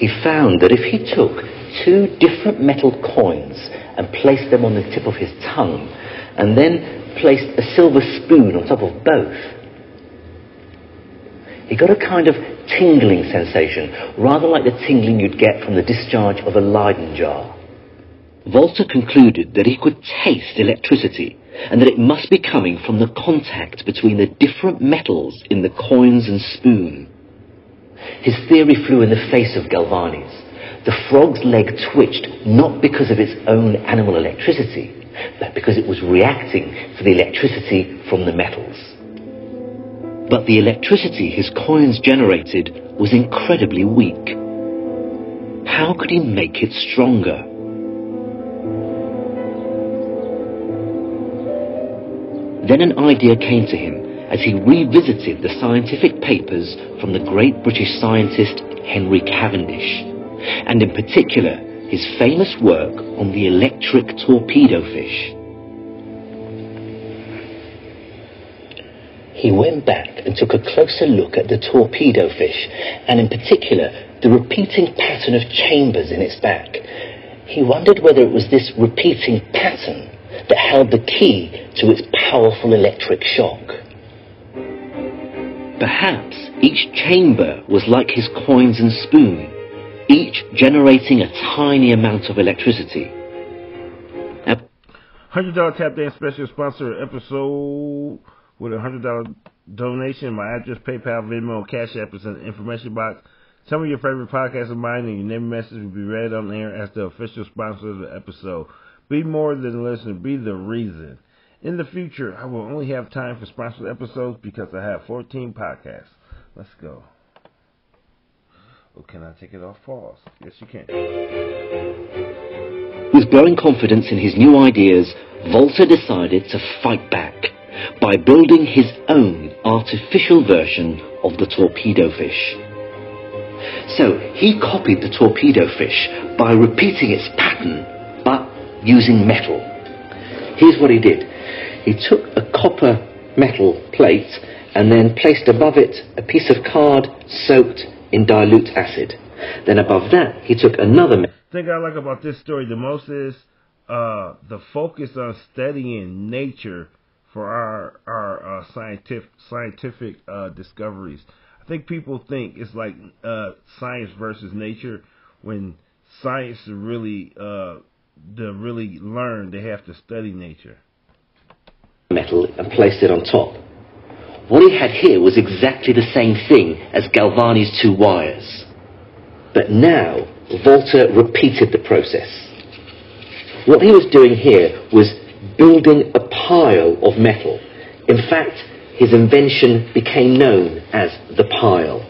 He found that if he took two different metal coins and placed them on the tip of his tongue, and then placed a silver spoon on top of both, he got a kind of tingling sensation, rather like the tingling you'd get from the discharge of a Leyden jar. Volta concluded that he could taste electricity, and that it must be coming from the contact between the different metals in the coins and spoon. His theory flew in the face of Galvani's. The frog's leg twitched not because of its own animal electricity, but because it was reacting to the electricity from the metals. But the electricity his coins generated was incredibly weak. How could he make it stronger? Then an idea came to him as he revisited the scientific papers from the great British scientist Henry Cavendish, and in particular his famous work on the electric torpedo fish. He went back and took a closer look at the torpedo fish, and in particular the repeating pattern of chambers in its back. He wondered whether it was this repeating pattern that held the key to its powerful electric shock. Perhaps each chamber was like his coins and spoon, each generating a tiny amount of electricity. Hundred dollar tap dance special sponsor episode with a hundred dollar donation. My address, PayPal, Venmo, Cash App is in the information box. Tell me your favorite podcast of mine, and your name and message will be read on air as the official sponsor of the episode. Be more than a listener. Be the reason. In the future, I will only have time for sponsored episodes because I have 14 podcasts. Let's go. Oh, can I take it off pause? Yes, you can. With growing confidence in his new ideas, Volta decided to fight back by building his own artificial version of the torpedo fish. So he copied the torpedo fish by repeating its pattern, but using metal. Here's what he did. He took a copper metal plate and then placed above it a piece of card soaked in dilute acid. Then above that, he took another thing I like about this story the most is uh, the focus on studying nature for our our uh, scientific scientific uh, discoveries. I think people think it's like uh, science versus nature when science really uh, to really learn they have to study nature. Metal and placed it on top. What he had here was exactly the same thing as Galvani's two wires. But now, Volta repeated the process. What he was doing here was building a pile of metal. In fact, his invention became known as the pile.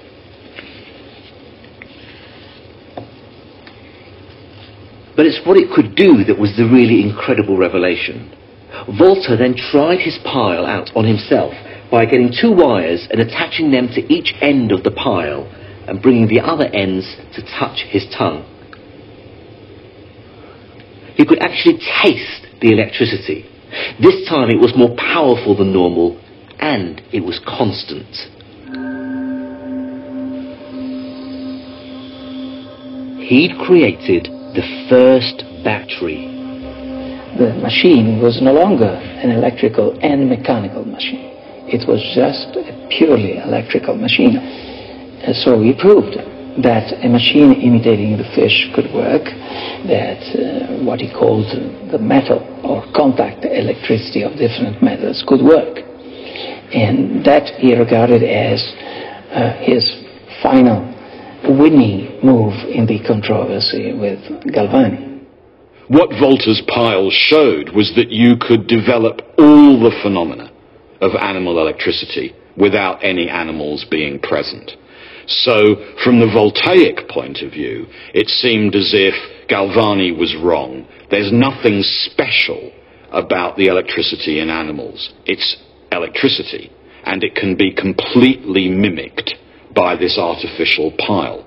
But it's what it could do that was the really incredible revelation. Volta then tried his pile out on himself by getting two wires and attaching them to each end of the pile and bringing the other ends to touch his tongue. He could actually taste the electricity. This time it was more powerful than normal and it was constant. He'd created the first battery. The machine was no longer an electrical and mechanical machine. It was just a purely electrical machine. And so he proved that a machine imitating the fish could work, that uh, what he called the metal or contact electricity of different metals could work. And that he regarded as uh, his final winning move in the controversy with Galvani. What Volta's pile showed was that you could develop all the phenomena of animal electricity without any animals being present. So, from the voltaic point of view, it seemed as if Galvani was wrong. There's nothing special about the electricity in animals. It's electricity, and it can be completely mimicked by this artificial pile.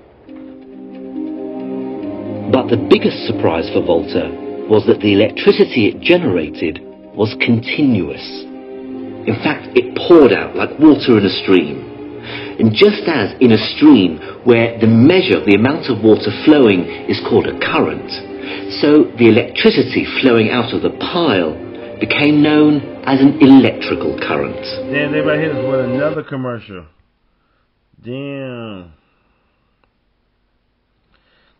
But the biggest surprise for Volta was that the electricity it generated was continuous. In fact, it poured out like water in a stream. And just as in a stream where the measure of the amount of water flowing is called a current, so the electricity flowing out of the pile became known as an electrical current. Damn, about hit us with another commercial. Damn.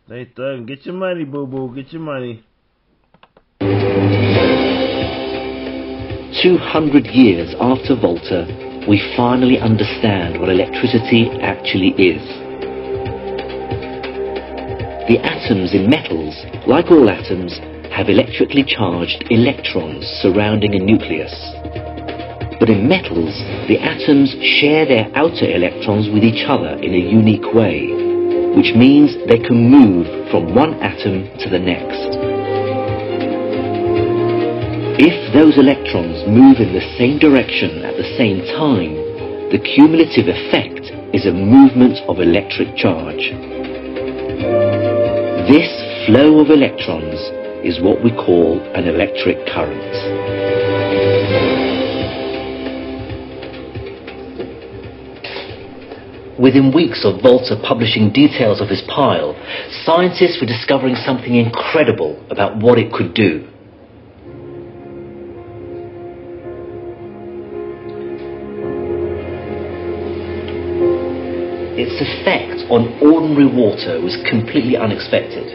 They thugging. Get your money, boo boo. Get your money. 200 years after Volta, we finally understand what electricity actually is. The atoms in metals, like all atoms, have electrically charged electrons surrounding a nucleus. But in metals, the atoms share their outer electrons with each other in a unique way, which means they can move from one atom to the next. If those electrons move in the same direction at the same time, the cumulative effect is a movement of electric charge. This flow of electrons is what we call an electric current. Within weeks of Volta publishing details of his pile, scientists were discovering something incredible about what it could do. Its effect on ordinary water was completely unexpected.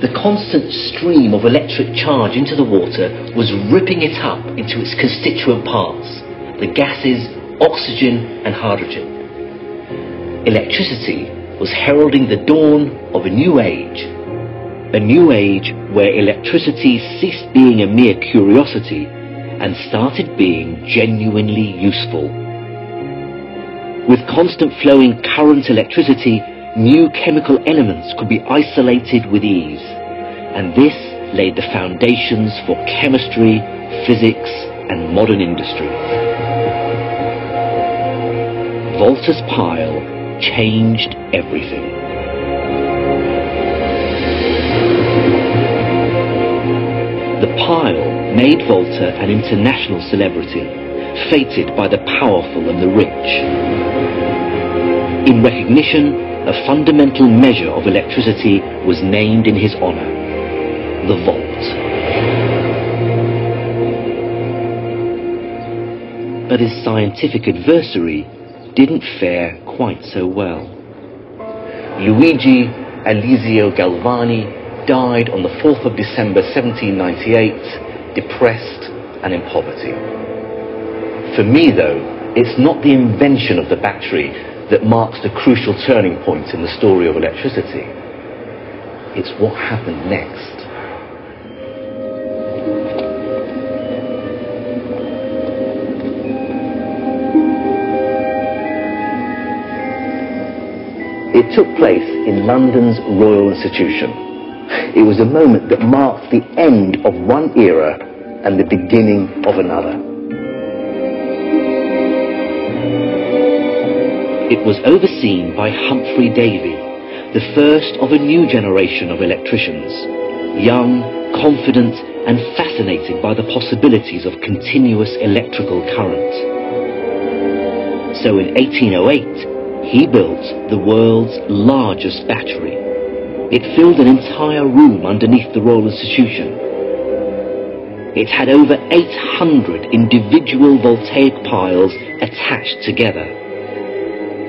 The constant stream of electric charge into the water was ripping it up into its constituent parts, the gases, oxygen and hydrogen. Electricity was heralding the dawn of a new age, a new age where electricity ceased being a mere curiosity and started being genuinely useful. With constant flowing current electricity, new chemical elements could be isolated with ease, and this laid the foundations for chemistry, physics, and modern industry. Volta's pile changed everything. The pile made Volta an international celebrity, fated by the powerful and the rich. In recognition, a fundamental measure of electricity was named in his honor, the volt. But his scientific adversary didn't fare quite so well. Luigi Aloisio Galvani died on the 4th of December 1798, depressed and in poverty. For me, though, it's not the invention of the battery that marks the crucial turning point in the story of electricity. It's what happened next. It took place in London's Royal Institution. It was a moment that marked the end of one era and the beginning of another. It was overseen by Humphry Davy, the first of a new generation of electricians, young, confident, and fascinated by the possibilities of continuous electrical current. So in 1808, he built the world's largest battery. It filled an entire room underneath the Royal Institution. It had over 800 individual voltaic piles attached together.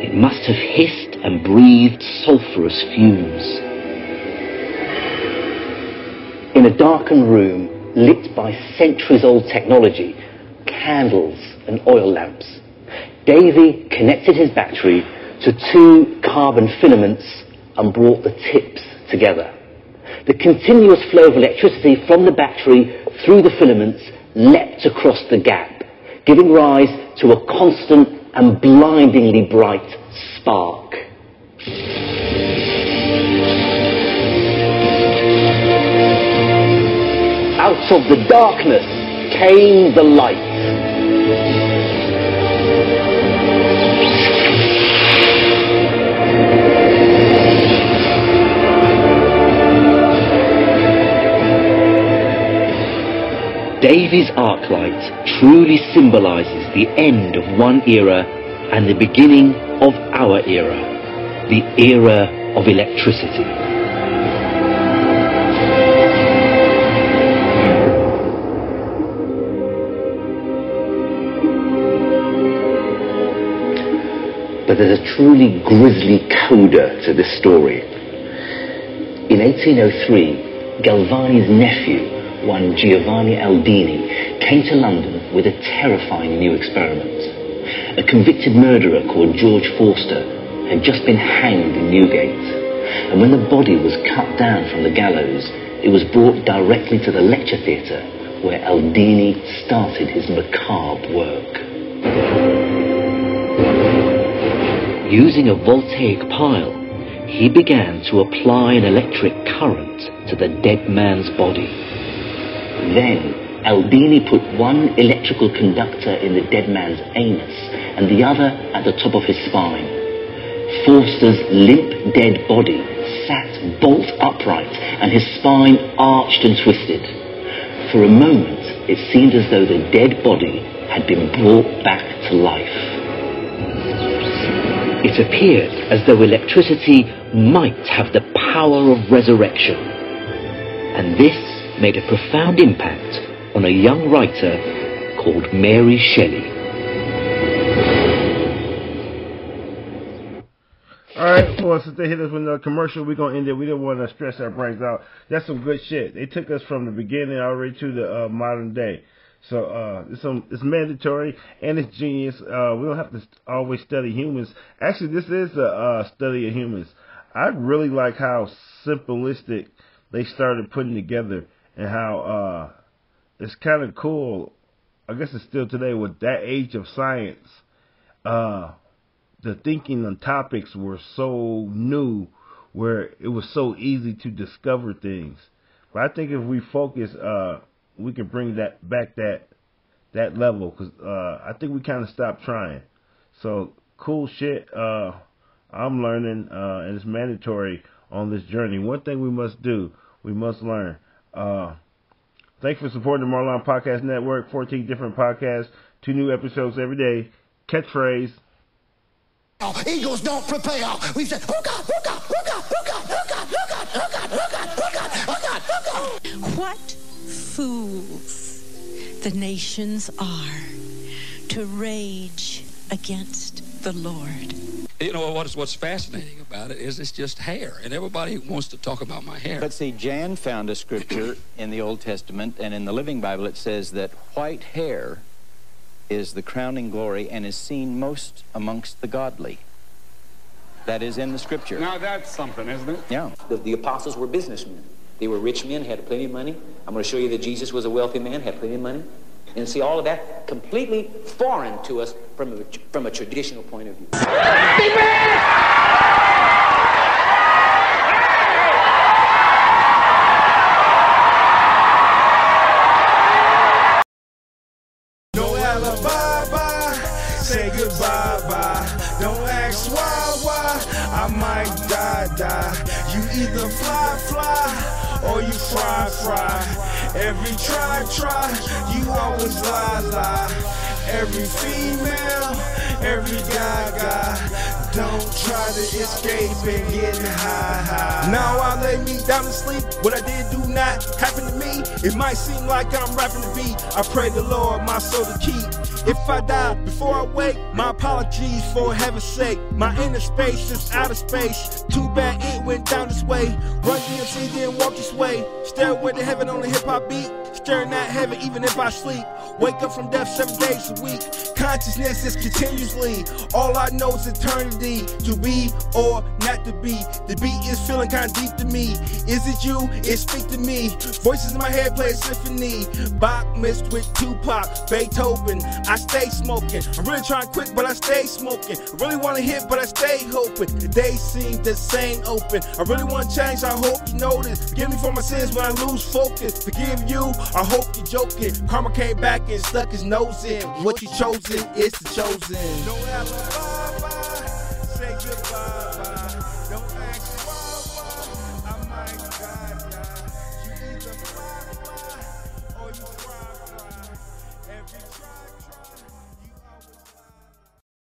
It must have hissed and breathed sulphurous fumes. In a darkened room lit by centuries-old technology, candles and oil lamps, Davy connected his battery to two carbon filaments and brought the tips together. The continuous flow of electricity from the battery through the filaments leapt across the gap, giving rise to a constant and blindingly bright spark. Out of the darkness came the light. Davy's arc light truly symbolizes the end of one era and the beginning of our era, the era of electricity. But there's a truly grisly coda to this story. In 1803, Galvani's nephew, one Giovanni Aldini, came to London with a terrifying new experiment. A convicted murderer called George Forster had just been hanged in Newgate, and when the body was cut down from the gallows, it was brought directly to the lecture theatre where Aldini started his macabre work. Using a voltaic pile, he began to apply an electric current to the dead man's body. Then Aldini put one electrical conductor in the dead man's anus and the other at the top of his spine. Forster's limp dead body sat bolt upright and his spine arched and twisted. For a moment, it seemed as though the dead body had been brought back to life. It appeared as though electricity might have the power of resurrection. And this made a profound impact on a young writer called Mary Shelley. All right, well, since they hit us with another commercial, we're gonna end it. We didn't want to stress our brains out. That's some good shit. They took us from the beginning already to the uh, modern day. So uh, it's it's mandatory and it's genius. Uh, we don't have to always study humans. Actually, this is a uh, study of humans. I really like how simplistic they started putting together and how uh, it's kind of cool. I guess it's still today with that age of science. Uh, the thinking on topics were so new, where it was so easy to discover things. But I think if we focus, uh, we can bring that back that that level because uh, I think we kind of stopped trying. So cool shit. Uh, I'm learning, uh, and it's mandatory on this journey. One thing we must do, we must learn. Uh, thanks for supporting the Marlawn Podcast Network. 14 different podcasts, two new episodes every day. Catchphrase. Eagles don't prepare. We said, oh God, oh God, oh God, oh God, oh God, oh God, oh God, oh God, oh God, oh God, oh God. What fools the nations are to rage against the Lord. You know what's what's fascinating about it is it's just hair, and everybody wants to talk about my hair. But see, Jan found a scripture in the Old Testament, and in the Living Bible it says that white hair is the crowning glory and is seen most amongst the godly. That is in the scripture. Now that's something, isn't it? Yeah. The, the apostles were businessmen. They were rich men, had plenty of money. I'm going to show you that Jesus was a wealthy man, had plenty of money. And see, all of that completely foreign to us from a, from a traditional point of view. Say goodbye, bye. Don't ask why, why. I might die, die. You either fly, fly, or you fry, fry. Every try, try. You always lie, lie. Every female, every guy, guy. Don't try to escape and get high, high. Now I lay me down to sleep. What I did do not happen to me. It might seem like I'm rapping the beat. I pray the Lord my soul to keep. If I die before I wake, my apologies for heaven's sake. My inner space is outer space. Too bad it went down this way. Run DMC, then walk this way. Stairway to heaven on the hip hop beat. Staring at heaven even if I sleep. Wake up from death seven days a week. Consciousness is continuously. All I know is eternity. To be or not to be. The beat is feeling kind of deep to me. Is it you? It speak to me. Voices in my head play a symphony. Bach mixed with Tupac, Beethoven. I stay smoking. I'm really trying to quit, but I stay smoking. I really want to hit, but I stay hoping. The days seem the same open. I really want to change. I hope you notice. Forgive me for my sins when I lose focus. Forgive you. I hope you're joking. Karma came back and stuck his nose in. What you chosen is the chosen. No